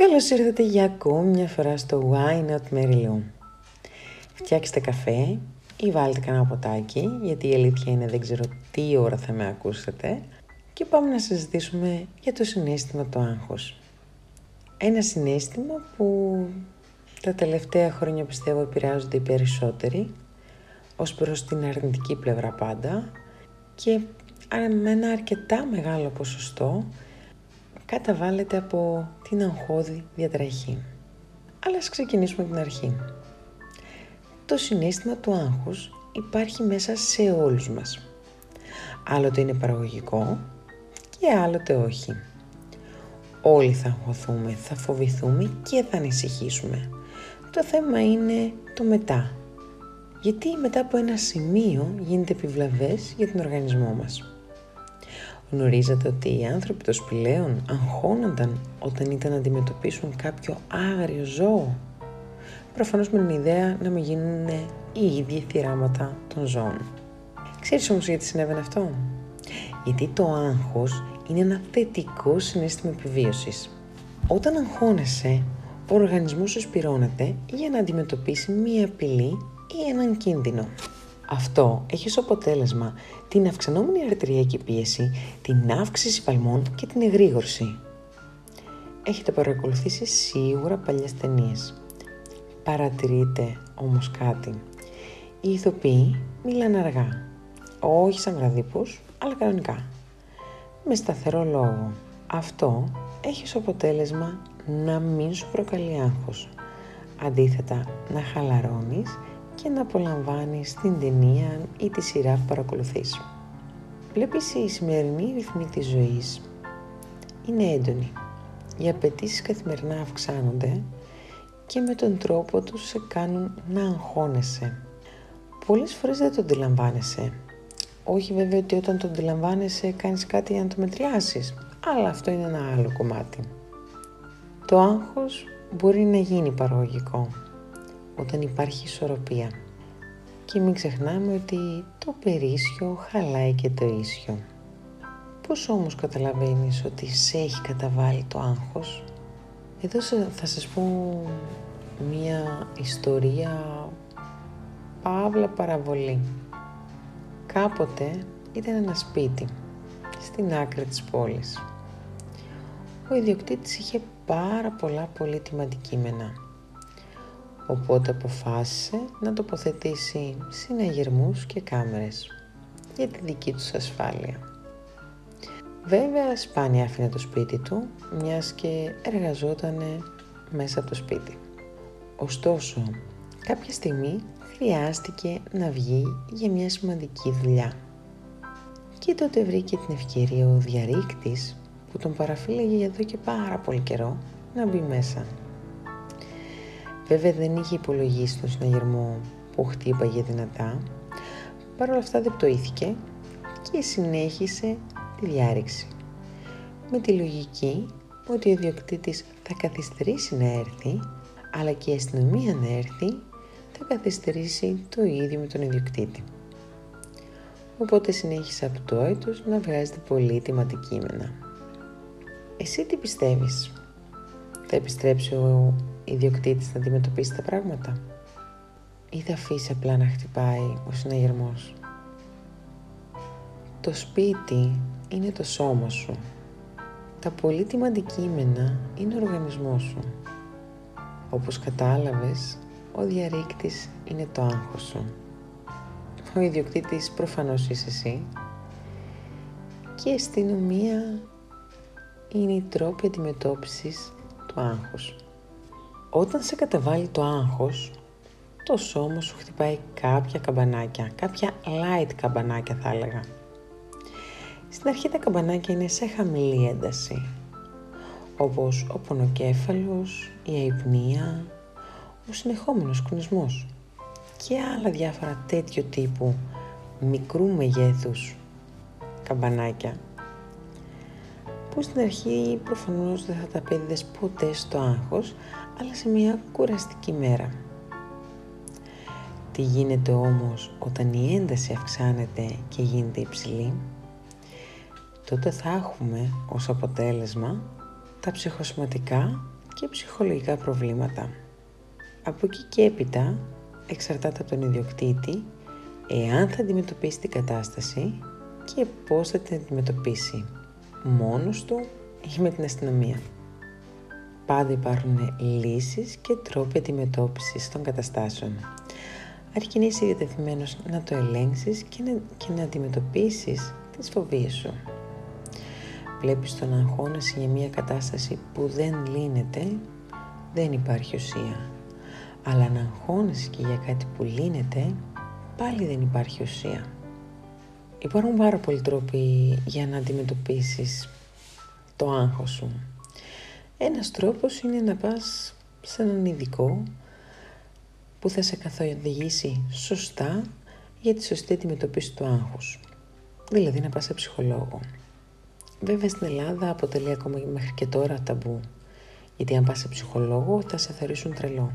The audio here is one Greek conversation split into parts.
Καλώς ήρθατε για ακόμη μια φορά στο Why Not Mary Lou. Φτιάξτε καφέ ή βάλτε κανένα ποτάκι, γιατί η αλήθεια είναι δεν ξέρω τι ώρα θα με ακούσετε και πάμε να συζητήσουμε για το συνέστημα του άγχος. Ένα συνέστημα που τα τελευταία χρόνια πιστεύω επηρεάζονται οι περισσότεροι ως προς την αρνητική πλευρά πάντα και με ένα αρκετά μεγάλο ποσοστό καταβάλλεται από την αγχώδη διατραχή. Αλλά ας ξεκινήσουμε την αρχή. Το συνέστημα του άγχους υπάρχει μέσα σε όλους μας. Άλλοτε είναι παραγωγικό και άλλοτε όχι. Όλοι θα αγχωθούμε, θα φοβηθούμε και θα ανησυχήσουμε. Το θέμα είναι το μετά. Γιατί μετά από ένα σημείο γίνεται επιβλαβές για τον οργανισμό μας. Γνωρίζατε ότι οι άνθρωποι των σπηλαίων αγχώνονταν όταν ήταν να αντιμετωπίσουν κάποιο άγριο ζώο. Προφανώς με την ιδέα να μην γίνουν οι ίδιοι θυράματα των ζώων. Ξέρεις όμως γιατί συνέβαινε αυτό; Γιατί το άγχος είναι ένα θετικό συνέστημα επιβίωσης. Όταν αγχώνεσαι, ο οργανισμός σου σπυρώνεται για να αντιμετωπίσει μία απειλή ή έναν κίνδυνο. Αυτό έχει ως αποτέλεσμα την αυξανόμενη αρτηριακή πίεση, την αύξηση παλμών και την εγρήγορση. Έχετε παρακολουθήσει σίγουρα παλιές ταινίες. Παρατηρείτε όμως κάτι. Οι ηθοποιοί μιλάνε αργά. Όχι σαν βραδίπους, αλλά κανονικά. Με σταθερό λόγο. Αυτό έχει ως αποτέλεσμα να μην σου προκαλεί άγχος. Αντίθετα, να χαλαρώνεις και να απολαμβάνεις την ταινία ή τη σειρά που παρακολουθείς. Βλέπεις η σημερινή ρυθμή της ζωής είναι έντονη. Οι απαιτήσεις καθημερινά αυξάνονται και με τον τρόπο τους σε κάνουν να αγχώνεσαι. Πολλές φορές δεν το αντιλαμβάνεσαι. Όχι βέβαια ότι όταν το αντιλαμβάνεσαι κάνεις κάτι για να το μετριάσεις, αλλά αυτό είναι ένα άλλο κομμάτι. Το άγχος μπορεί να γίνει παραγωγικό όταν υπάρχει ισορροπία. Και μην ξεχνάμε ότι το περίσσιο χαλάει και το ίσιο. Πώς όμως καταλαβαίνεις ότι σε έχει καταβάλει το άγχος; Εδώ θα σας πω μία ιστορία παύλα παραβολή. Κάποτε ήταν ένα σπίτι στην άκρη της πόλης. Ο ιδιοκτήτης είχε πάρα πολλά πολύτιμα αντικείμενα οπότε αποφάσισε να τοποθετήσει συναγερμούς και κάμερες για τη δική τους ασφάλεια. Βέβαια σπάνια άφηνε το σπίτι του, μιας και εργαζόταν μέσα από το σπίτι. Ωστόσο, κάποια στιγμή χρειάστηκε να βγει για μια σημαντική δουλειά. Και τότε βρήκε την ευκαιρία ο διαρρήκτης που τον παραφύλαγε εδώ και πάρα πολύ καιρό να μπει μέσα. Βέβαια δεν είχε υπολογίσει τον συναγερμό που χτύπαγε δυνατά. Παρ' όλα αυτά δεν πτωήθηκε και συνέχισε τη διάρρηξη. Με τη λογική ότι ο ιδιοκτήτης θα καθυστερήσει να έρθει, αλλά και η αστυνομία να έρθει, θα καθυστερήσει το ίδιο με τον ιδιοκτήτη. Οπότε συνέχισε από το έτος να βγάζετε πολύτιμα αντικείμενα. Εσύ τι πιστεύεις, θα επιστρέψει ο ιδιοκτήτης να αντιμετωπίσει τα πράγματα ή θα αφήσει απλά να χτυπάει ο συναγερμός. Το σπίτι είναι το σώμα σου. Τα πολύτιμα αντικείμενα είναι ο οργανισμός σου. Όπως κατάλαβες, ο διαρρήκτης είναι το άγχος σου. Ο ιδιοκτήτης προφανώς είσαι εσύ και η αστυνομία είναι η τρόποι αντιμετώπισης του άγχους. Όταν σε κατεβάλει το άγχος, το σώμα σου χτυπάει κάποια καμπανάκια, κάποια light καμπανάκια θα έλεγα. Στην αρχή τα καμπανάκια είναι σε χαμηλή ένταση, όπως ο πονοκέφαλος, η αϊπνία, ο συνεχόμενος κουνισμός και άλλα διάφορα τέτοιο τύπου μικρού μεγέθους καμπανάκια που στην αρχή προφανώς δεν θα τα πέδιδες ποτέ στο άγχος, αλλά σε μια κουραστική μέρα. Τι γίνεται όμως όταν η ένταση αυξάνεται και γίνεται υψηλή, τότε θα έχουμε ως αποτέλεσμα τα ψυχοσωματικά και ψυχολογικά προβλήματα. Από εκεί και έπειτα εξαρτάται από τον ιδιοκτήτη εάν θα αντιμετωπίσει την κατάσταση και πώς θα την αντιμετωπίσει μόνος του ή με την αστυνομία. Πάντα υπάρχουν λύσεις και τρόποι αντιμετώπισης των καταστάσεων. Αρκεί να είσαι διατεθειμένος να το ελέγξεις και να, και να αντιμετωπίσεις τις φοβίες σου. Βλέπεις τον αγχώνεσαι για μια κατάσταση που δεν λύνεται, δεν υπάρχει ουσία. Αλλά να αγχώνεσαι και για κάτι που λύνεται, πάλι δεν υπάρχει ουσία. Υπάρχουν πάρα πολλοί τρόποι για να αντιμετωπίσεις το άγχος σου. Ένας τρόπος είναι να πας σε έναν ειδικό που θα σε καθοδηγήσει σωστά για τη σωστή αντιμετωπίση του άγχους. Δηλαδή να πας σε ψυχολόγο. Βέβαια στην Ελλάδα αποτελεί ακόμα μέχρι και τώρα ταμπού. Γιατί αν πας σε ψυχολόγο θα σε θεωρήσουν τρελό.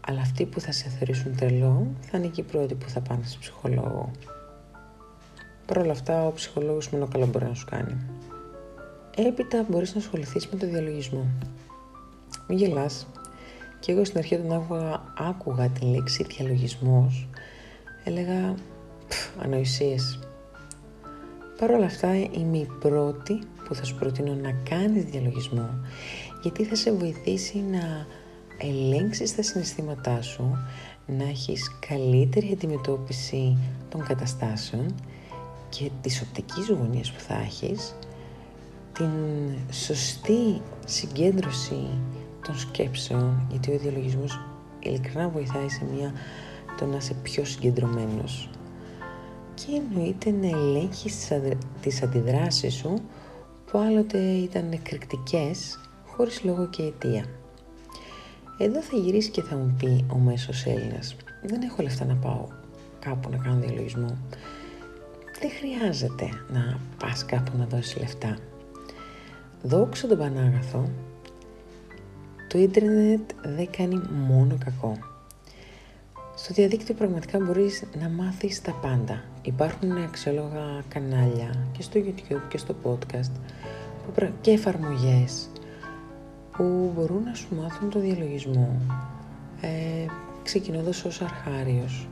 Αλλά αυτοί που θα σε θεωρήσουν τρελό θα είναι και οι πρώτοι που θα πάνε σε ψυχολόγο. Παρ' όλα αυτά ο ψυχολόγος μόνο καλό μπορεί να σου κάνει. Έπειτα μπορείς να ασχοληθείς με το διαλογισμό. Μην γελάς. Και εγώ στην αρχή όταν άκουγα, άκουγα την λέξη διαλογισμός, έλεγα ανοησίες. Παρ' όλα αυτά είμαι η πρώτη που θα σου προτείνω να κάνεις διαλογισμό, γιατί θα σε βοηθήσει να ελέγξεις τα συναισθήματά σου, να έχεις καλύτερη αντιμετώπιση των καταστάσεων και τις οπτικής γωνίες που θα έχεις, την σωστή συγκέντρωση των σκέψεων, γιατί ο ιδεολογισμός ειλικρινά βοηθάει σε μια το να είσαι πιο συγκεντρωμένος και εννοείται να ελέγχεις τις αντιδράσεις σου που άλλοτε ήταν εκρηκτικές χωρίς λόγο και αιτία. Εδώ θα γυρίσει και θα μου πει ο μέσος Έλληνας δεν έχω λεφτά να πάω κάπου να κάνω διαλογισμό. Δεν χρειάζεται να πας κάπου να δώσεις λεφτά. Δόξα τον Πανάγαθο, το ίντερνετ δεν κάνει μόνο κακό. Στο διαδίκτυο πραγματικά μπορείς να μάθεις τα πάντα. Υπάρχουν αξιόλογα κανάλια και στο YouTube και στο podcast και εφαρμογές που μπορούν να σου μάθουν το διαλογισμό ε, ξεκινώντας ως αρχάριος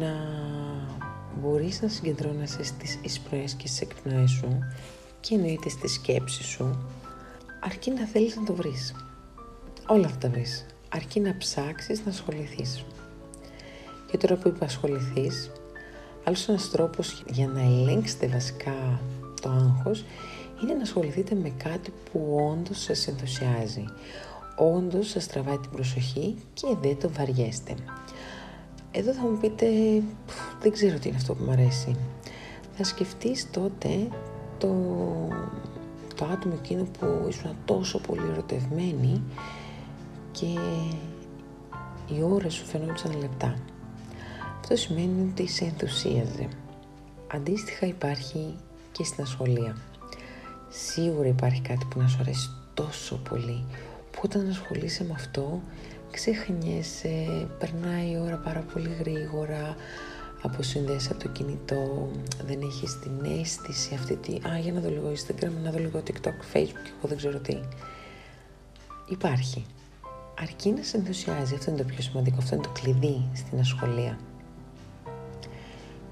να μπορείς να συγκεντρώνεσαι στις εισπνοές και στις εκπνοές σου και εννοείται στη σκέψη σου αρκεί να θέλεις να το βρεις. Όλα αυτά βρεις. Αρκεί να ψάξεις να ασχοληθείς. Και τώρα που είπα ασχοληθείς, άλλος ένας τρόπος για να ελέγξετε βασικά το άγχος είναι να ασχοληθείτε με κάτι που όντως σας ενθουσιάζει. Όντως σας τραβάει την προσοχή και δεν το βαριέστε. Εδώ θα μου πείτε, δεν ξέρω τι είναι αυτό που μου αρέσει. Θα σκεφτείς τότε το, το άτομο εκείνο που ήσουν τόσο πολύ ερωτευμένη και οι ώρες σου φαινόντουσαν λεπτά. Αυτό σημαίνει ότι σε ενθουσίαζε. Αντίστοιχα υπάρχει και στην ασχολία. Σίγουρα υπάρχει κάτι που να σου αρέσει τόσο πολύ που όταν ασχολείσαι με αυτό ξεχνιέσαι, περνάει η ώρα πάρα πολύ γρήγορα, αποσυνδέεσαι από το κινητό, δεν έχεις την αίσθηση αυτή τη «Α, για να δω λίγο Instagram, να δω λίγο TikTok, Facebook, εγώ δεν ξέρω τι». Υπάρχει. Αρκεί να σε ενθουσιάζει, αυτό είναι το πιο σημαντικό, αυτό είναι το κλειδί στην ασχολία.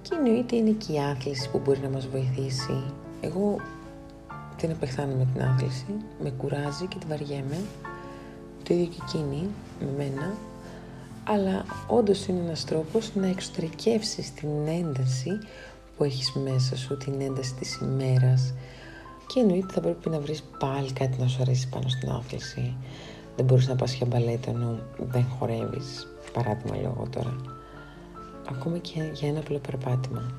Και εννοείται είναι και η άθληση που μπορεί να μας βοηθήσει. Εγώ την επεχθάνω με την άθληση, με κουράζει και τη βαριέμαι. Το ίδιο και εκείνη με μένα. Αλλά όντως είναι ένας τρόπος να εξωτερικεύσεις την ένταση που έχεις μέσα σου, την ένταση της ημέρας. Και εννοείται θα πρέπει να βρεις πάλι κάτι να σου αρέσει πάνω στην άθληση. Δεν μπορείς να πας για μπαλέτα ενώ δεν χορεύεις, παράδειγμα λόγω τώρα ακόμα και για ένα απλό περπάτημα.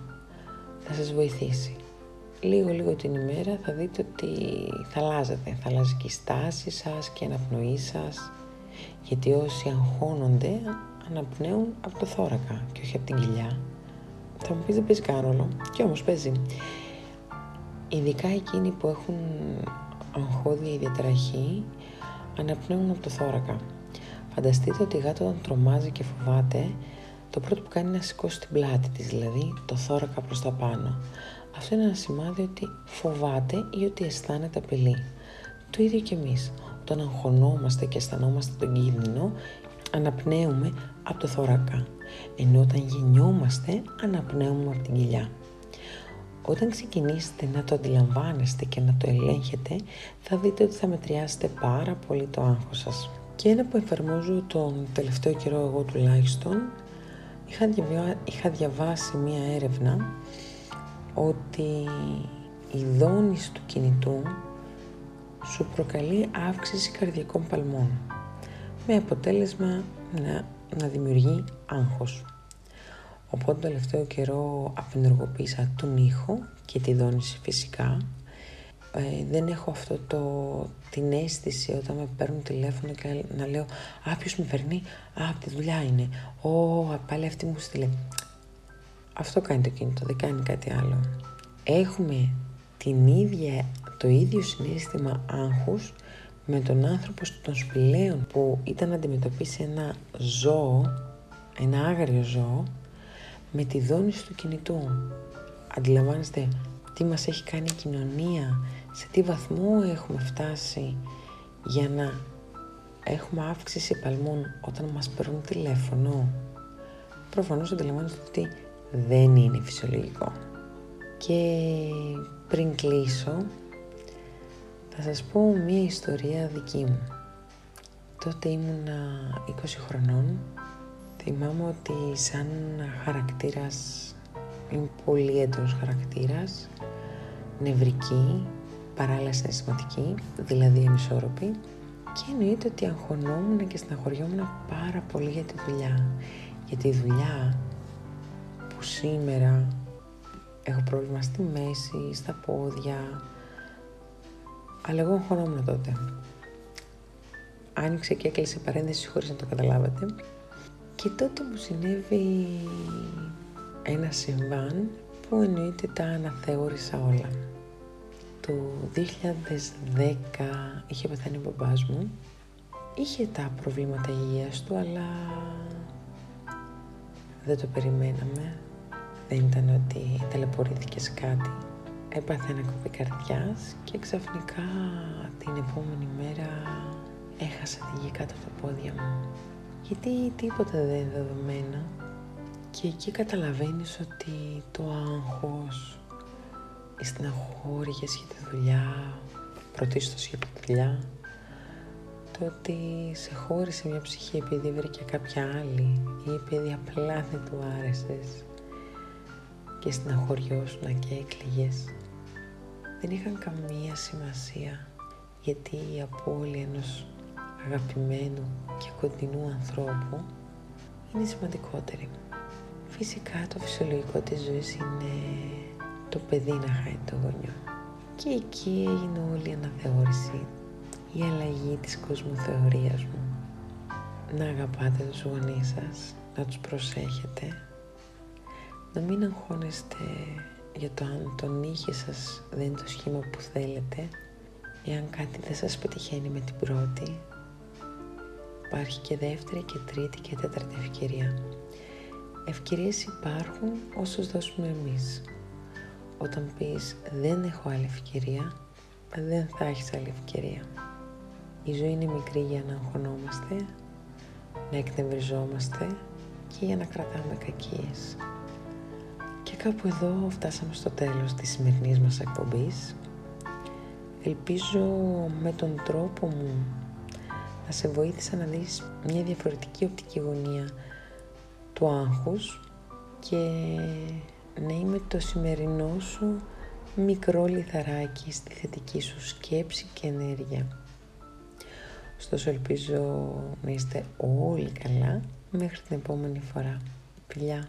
Θα σας βοηθήσει. Λίγο-λίγο την ημέρα θα δείτε ότι θα αλλάζετε. Θα αλλάζει και η στάση σας και η αναπνοή σας. Γιατί όσοι αγχώνονται αναπνέουν από το θώρακα και όχι από την κοιλιά. Θα μου πεις δεν παίζει καν ρόλο. Και όμως παίζει. Ειδικά εκείνοι που έχουν αγχώδια ή διαταραχή αναπνέουν από το θώρακα. Φανταστείτε ότι η γάτα όταν τρομάζει και φοβάται το πρώτο που κάνει είναι να σηκώσει την πλάτη της, δηλαδή το θώρακα προς τα πάνω. Αυτό είναι ένα σημάδι ότι φοβάται ή ότι αισθάνεται απειλή. Το ίδιο και εμείς. Όταν αγχωνόμαστε και αισθανόμαστε τον κίνδυνο, αναπνέουμε από το θώρακα, ενώ όταν γεννιόμαστε, αναπνέουμε από την κοιλιά. Όταν ξεκινήσετε να το αντιλαμβάνεστε και να το ελέγχετε, θα δείτε ότι θα μετριάσετε πάρα πολύ το άγχος σας. Και ένα που εφαρμόζω τον τελευταίο καιρό εγώ τουλάχιστον, είχα, είχα διαβάσει μία έρευνα ότι η δόνηση του κινητού σου προκαλεί αύξηση καρδιακών παλμών με αποτέλεσμα να, να δημιουργεί άγχος. Οπότε το τελευταίο καιρό απενεργοποίησα τον ήχο και τη δόνηση φυσικά. Ε, δεν έχω αυτό το, την αίσθηση όταν με παίρνουν τηλέφωνο και να λέω «Α, ποιος με παίρνει, α, από τη δουλειά είναι, ω, πάλι αυτή μου στείλε». Αυτό κάνει το κινητό, δεν κάνει κάτι άλλο. Έχουμε την ίδια, το ίδιο συνέστημα άγχους με τον άνθρωπο των σπηλαίων που ήταν να αντιμετωπίσει ένα ζώο, ένα άγριο ζώο, με τη δόνηση του κινητού. Αντιλαμβάνεστε τι μας έχει κάνει η κοινωνία, σε τι βαθμό έχουμε φτάσει για να έχουμε αύξηση παλμών όταν μας παίρνουν τηλέφωνο. Προφανώς αντιλαμβάνεστε ότι δεν είναι φυσιολογικό. Και πριν κλείσω, θα σας πω μία ιστορία δική μου. Τότε ήμουνα 20 χρονών. Θυμάμαι ότι σαν χαρακτήρας, είμαι πολύ έντονος χαρακτήρας, νευρική, παράλληλα συναισθηματική, δηλαδή ανισόρροπη και εννοείται ότι αγχωνόμουν και στεναχωριόμουν πάρα πολύ για τη δουλειά. Για τη δουλειά που σήμερα έχω πρόβλημα στη μέση, στα πόδια, αλλά εγώ αγχωνόμουν τότε. Άνοιξε και έκλεισε παρένθεση χωρίς να το καταλάβετε. Και τότε μου συνέβη ένα συμβάν που εννοείται τα αναθεώρησα όλα. Το 2010 είχε πεθάνει ο μπαμπάς μου. Είχε τα προβλήματα υγείας του, αλλά δεν το περιμέναμε. Δεν ήταν ότι ταλαιπωρήθηκες σε κάτι έπαθε ένα κοπή καρδιάς και ξαφνικά την επόμενη μέρα έχασα τη γη κάτω από τα πόδια μου. Γιατί τίποτα δεν είναι δεδομένα και εκεί καταλαβαίνεις ότι το άγχος, η στεναχώρια για τη δουλειά, πρωτίστως για τη δουλειά, το ότι σε χώρισε μια ψυχή επειδή βρήκε κάποια άλλη ή επειδή απλά δεν του άρεσες και στεναχωριώσουν και έκλαιγες δεν είχαν καμία σημασία γιατί η απώλεια ενός αγαπημένου και κοντινού ανθρώπου είναι σημαντικότερη. Φυσικά το φυσιολογικό της ζωής είναι το παιδί να χάει το γονιό. Και εκεί έγινε όλη η αναθεώρηση, η αλλαγή της κοσμοθεωρίας μου. Να αγαπάτε τους γονείς σας, να τους προσέχετε, να μην αγχώνεστε για το αν το νύχι σας δεν είναι το σχήμα που θέλετε, εάν κάτι δεν σας πετυχαίνει με την πρώτη, υπάρχει και δεύτερη και τρίτη και τέταρτη ευκαιρία. Ευκαιρίες υπάρχουν όσους δώσουμε εμείς. Όταν πεις δεν έχω άλλη ευκαιρία, δεν θα έχεις άλλη ευκαιρία. Η ζωή είναι μικρή για να αγχωνόμαστε, να εκνευριζόμαστε και για να κρατάμε κακίες. Και κάπου εδώ φτάσαμε στο τέλος της σημερινής μας εκπομπής. Ελπίζω με τον τρόπο μου να σε βοήθησα να δεις μια διαφορετική οπτική γωνία του άγχους και να είμαι το σημερινό σου μικρό λιθαράκι στη θετική σου σκέψη και ενέργεια. Ωστόσο ελπίζω να είστε όλοι καλά μέχρι την επόμενη φορά. Φιλιά!